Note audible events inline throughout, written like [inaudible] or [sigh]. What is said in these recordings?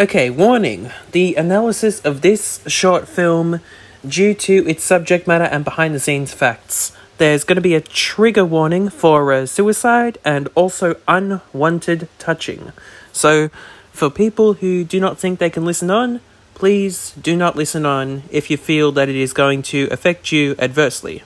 Okay, warning. The analysis of this short film, due to its subject matter and behind the scenes facts, there's going to be a trigger warning for uh, suicide and also unwanted touching. So, for people who do not think they can listen on, please do not listen on if you feel that it is going to affect you adversely.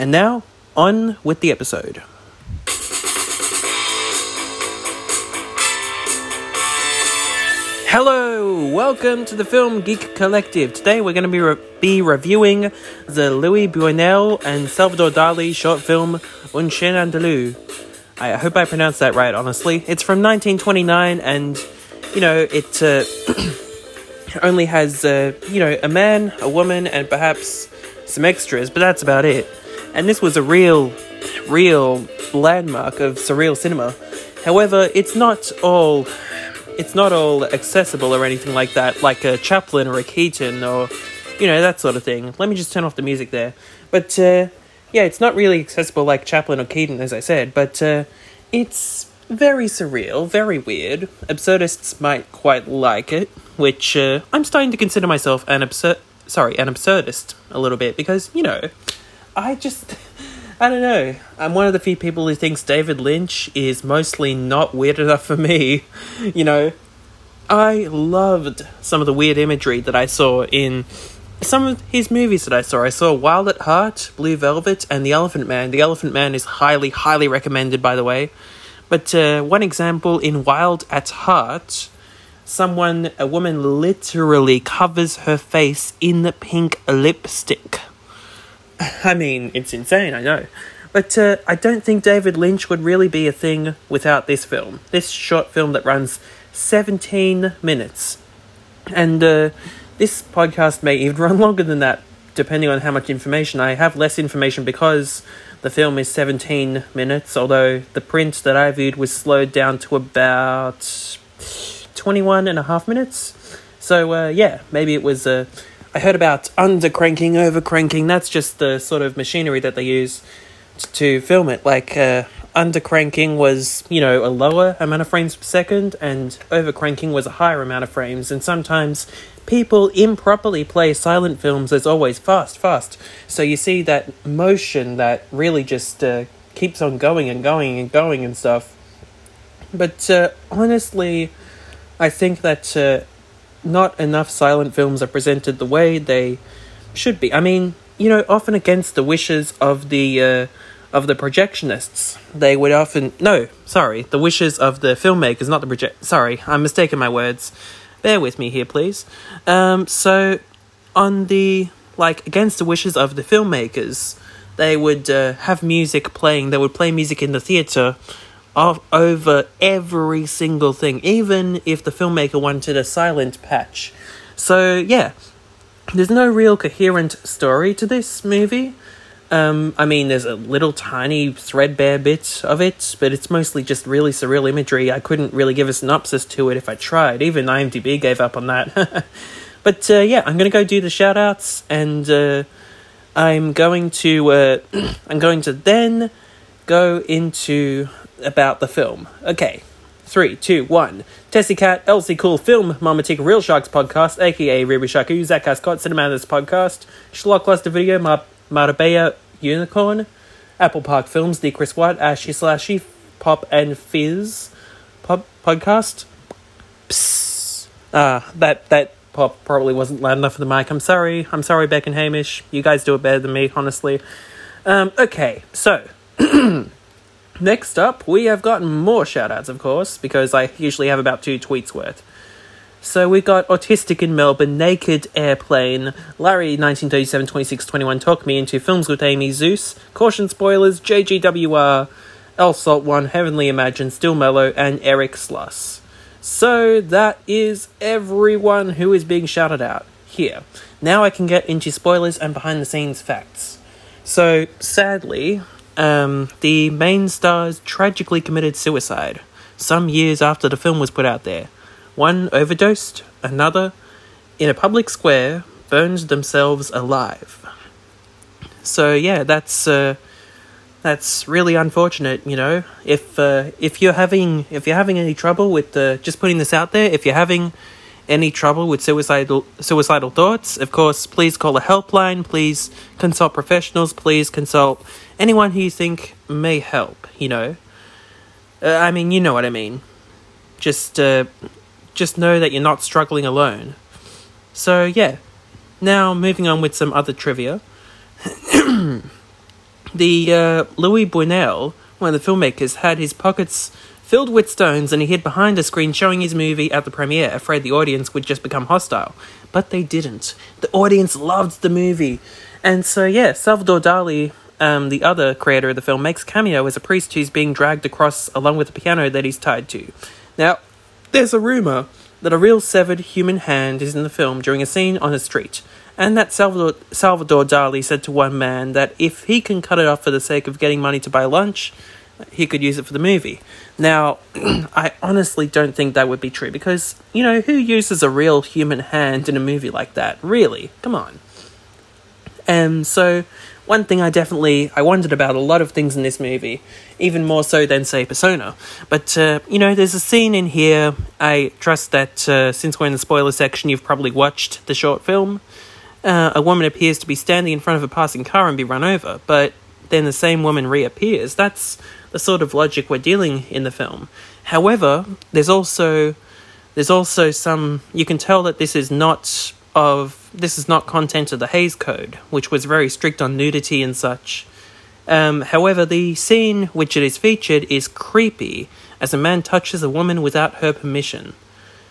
And now, on with the episode. Hello, welcome to the Film Geek Collective. Today we're going to be, re- be reviewing the Louis Buñuel and Salvador Dali short film Un Chien Andalou. I hope I pronounced that right, honestly. It's from 1929 and, you know, it uh, [clears throat] only has, uh, you know, a man, a woman, and perhaps some extras, but that's about it. And this was a real, real landmark of surreal cinema. However, it's not all it's not all accessible or anything like that, like a Chaplin or a Keaton or, you know, that sort of thing. Let me just turn off the music there. But, uh, yeah, it's not really accessible like Chaplin or Keaton, as I said, but uh, it's very surreal, very weird. Absurdists might quite like it, which uh, I'm starting to consider myself an absurd. Sorry, an absurdist a little bit because, you know, I just. [laughs] I don't know. I'm one of the few people who thinks David Lynch is mostly not weird enough for me. [laughs] You know, I loved some of the weird imagery that I saw in some of his movies that I saw. I saw Wild at Heart, Blue Velvet, and The Elephant Man. The Elephant Man is highly, highly recommended, by the way. But uh, one example in Wild at Heart, someone, a woman literally covers her face in the pink lipstick. [laughs] I mean, it's insane, I know. But uh, I don't think David Lynch would really be a thing without this film. This short film that runs 17 minutes. And uh, this podcast may even [laughs] run longer than that, depending on how much information. I have less information because the film is 17 minutes, although the print that I viewed was slowed down to about 21 and a half minutes. So, uh, yeah, maybe it was. Uh, I heard about under cranking, over cranking. That's just the sort of machinery that they use to film it. Like, uh, under cranking was, you know, a lower amount of frames per second, and over cranking was a higher amount of frames. And sometimes people improperly play silent films as always fast, fast. So you see that motion that really just uh, keeps on going and going and going and stuff. But uh, honestly, I think that uh, not enough silent films are presented the way they should be. I mean, you know, often against the wishes of the uh, of the projectionists. They would often no, sorry, the wishes of the filmmakers, not the project. Sorry, I'm mistaken my words. Bear with me here, please. Um, so on the like against the wishes of the filmmakers, they would uh, have music playing. They would play music in the theater of, over every single thing, even if the filmmaker wanted a silent patch. So yeah, there's no real coherent story to this movie. Um, I mean, there's a little tiny threadbare bit of it, but it's mostly just really surreal imagery. I couldn't really give a synopsis to it if I tried. Even IMDb gave up on that. [laughs] but uh, yeah, I'm gonna go do the shoutouts, and uh, I'm going to uh, [clears throat] I'm going to then go into about the film. Okay, three, two, one. Tessie Cat, Elsie Cool Film, Mama Tika Real Sharks Podcast, aka Ruby Shaku, Zach Ascot, Cinematis Podcast, Schlock Cluster Video, Mar- Marbella Unicorn, Apple Park Films, The Chris White, Ashy Slashy, Pop and Fizz Pop Podcast. Psst. Ah, that, that pop probably wasn't loud enough for the mic. I'm sorry. I'm sorry, Beck and Hamish. You guys do it better than me, honestly. Um, okay, so. [clears throat] Next up, we have got more shoutouts, of course, because I usually have about two tweets worth. So we've got Autistic in Melbourne, Naked Airplane, Larry 1937 26 21 Talk Me Into Films with Amy Zeus, Caution Spoilers, JGWR, El Salt 1, Heavenly Imagine, Still Mellow, and Eric Sluss. So that is everyone who is being shouted out here. Now I can get into spoilers and behind the scenes facts. So, sadly, um, the main stars tragically committed suicide some years after the film was put out there. One overdosed, another, in a public square, burned themselves alive. So yeah, that's uh, that's really unfortunate. You know, if uh, if you're having if you're having any trouble with uh, just putting this out there, if you're having any trouble with suicidal suicidal thoughts, of course, please call a helpline. Please consult professionals. Please consult anyone who you think may help. You know, uh, I mean, you know what I mean. Just, uh, just know that you're not struggling alone. So yeah. Now moving on with some other trivia. [clears throat] the uh, Louis Buñuel, one of the filmmakers, had his pockets filled with stones and he hid behind a screen showing his movie at the premiere, afraid the audience would just become hostile. But they didn't. The audience loved the movie. And so, yeah, Salvador Dali, um, the other creator of the film, makes cameo as a priest who's being dragged across along with a piano that he's tied to. Now, there's a rumor that a real severed human hand is in the film during a scene on a street and that Salvador, Salvador Dali said to one man that if he can cut it off for the sake of getting money to buy lunch, he could use it for the movie. Now, [clears throat] I honestly don't think that would be true because, you know, who uses a real human hand in a movie like that? Really? Come on. And so, one thing I definitely I wondered about a lot of things in this movie, even more so than say Persona. But uh, you know, there's a scene in here. I trust that uh, since we're in the spoiler section, you've probably watched the short film uh, a woman appears to be standing in front of a passing car and be run over, but then the same woman reappears. That's the sort of logic we're dealing in the film. However, there's also there's also some you can tell that this is not of this is not content of the Hays Code, which was very strict on nudity and such. Um, however, the scene which it is featured is creepy, as a man touches a woman without her permission.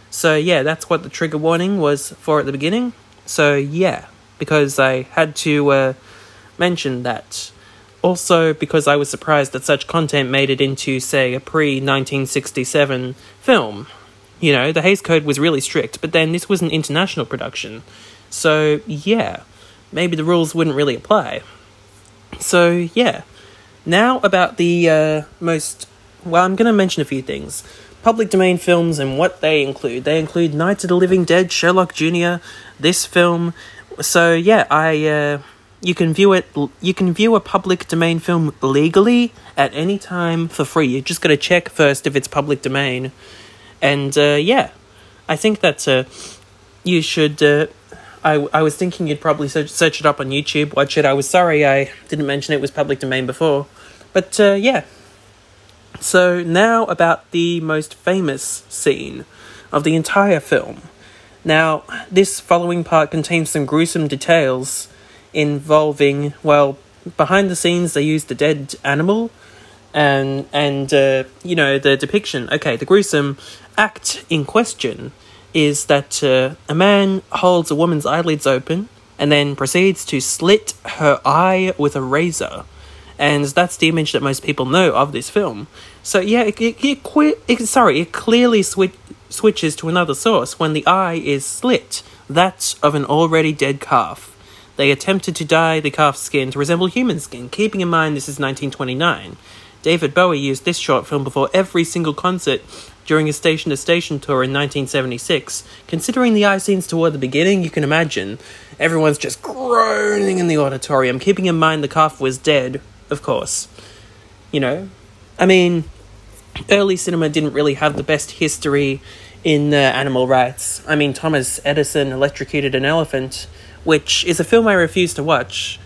So yeah, that's what the trigger warning was for at the beginning. So yeah, because I had to uh, mention that. Also, because I was surprised that such content made it into, say, a pre 1967 film. You know, the Hays Code was really strict, but then this was an international production. So, yeah, maybe the rules wouldn't really apply. So, yeah. Now, about the uh, most. Well, I'm going to mention a few things public domain films and what they include. They include Night of the Living Dead, Sherlock Jr., this film. So yeah, I uh, you can view it. You can view a public domain film legally at any time for free. You just got to check first if it's public domain, and uh, yeah, I think that uh, you should. Uh, I, I was thinking you'd probably search, search it up on YouTube, watch it. I was sorry I didn't mention it was public domain before. But uh, yeah, so, now about the most famous scene of the entire film. Now, this following part contains some gruesome details involving, well, behind the scenes, they used a dead animal and and uh, you know the depiction. Okay, the gruesome act in question is that uh, a man holds a woman's eyelids open and then proceeds to slit her eye with a razor and that's the image that most people know of this film. So yeah, it, it, it, it sorry, it clearly swi- switches to another source when the eye is slit. That's of an already dead calf. They attempted to dye the calf's skin to resemble human skin, keeping in mind this is 1929. David Bowie used this short film before every single concert during his Station to Station tour in 1976. Considering the eye scenes toward the beginning, you can imagine everyone's just groaning in the auditorium, keeping in mind the calf was dead of course. You know, I mean, early cinema didn't really have the best history in uh, animal rights. I mean, Thomas Edison electrocuted an elephant, which is a film I refuse to watch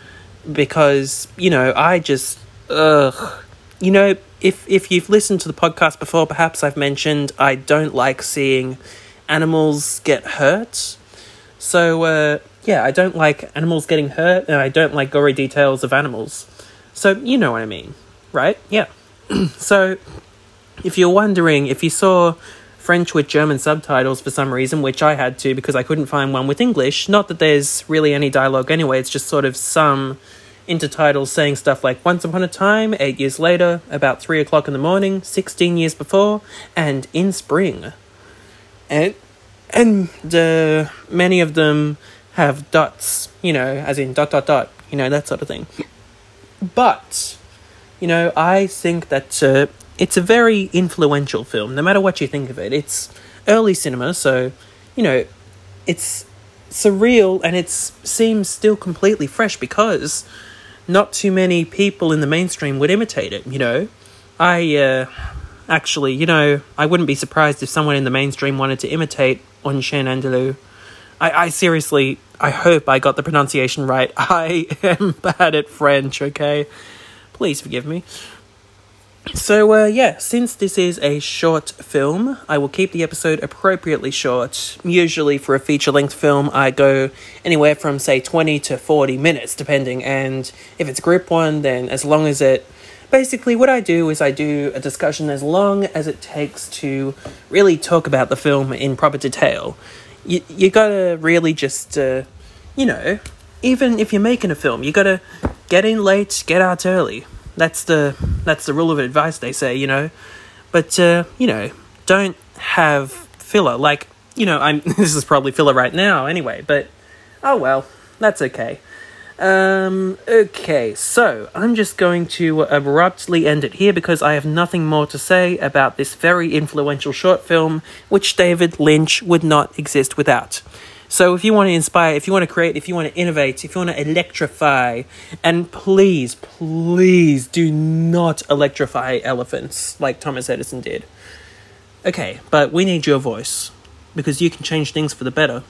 because, you know, I just, ugh. You know, if, if you've listened to the podcast before, perhaps I've mentioned I don't like seeing animals get hurt. So, uh, yeah, I don't like animals getting hurt, and I don't like gory details of animals. So, you know what I mean, right? Yeah. [clears throat] so, if you're wondering, if you saw French with German subtitles for some reason, which I had to because I couldn't find one with English, not that there's really any dialogue anyway, it's just sort of some intertitles saying stuff like Once Upon a Time, eight years later, about three o'clock in the morning, 16 years before, and in spring. And, and uh, many of them have dots, you know, as in dot dot dot, you know, that sort of thing. But, you know, I think that uh, it's a very influential film, no matter what you think of it. It's early cinema, so, you know, it's surreal and it seems still completely fresh because not too many people in the mainstream would imitate it, you know. I, uh, actually. You know, I wouldn't be surprised if someone in the mainstream wanted to imitate Un Chien Andalou. I, I seriously, I hope I got the pronunciation right. [laughs] I am bad at French, okay? Please forgive me. So, uh, yeah, since this is a short film, I will keep the episode appropriately short. Usually, for a feature length film, I go anywhere from, say, 20 to 40 minutes, depending. And if it's group one, then as long as it. Basically, what I do is I do a discussion as long as it takes to really talk about the film in proper detail. You, you gotta really just, uh, you know, even if you're making a film, you gotta get in late, get out early. That's the that's the rule of advice they say, you know. But uh, you know, don't have filler. Like you know, I'm [laughs] this is probably filler right now anyway. But oh well, that's okay. Um, okay, so I'm just going to abruptly end it here because I have nothing more to say about this very influential short film, which David Lynch would not exist without. So if you want to inspire, if you want to create, if you want to innovate, if you want to electrify, and please, please do not electrify elephants like Thomas Edison did. Okay, but we need your voice because you can change things for the better.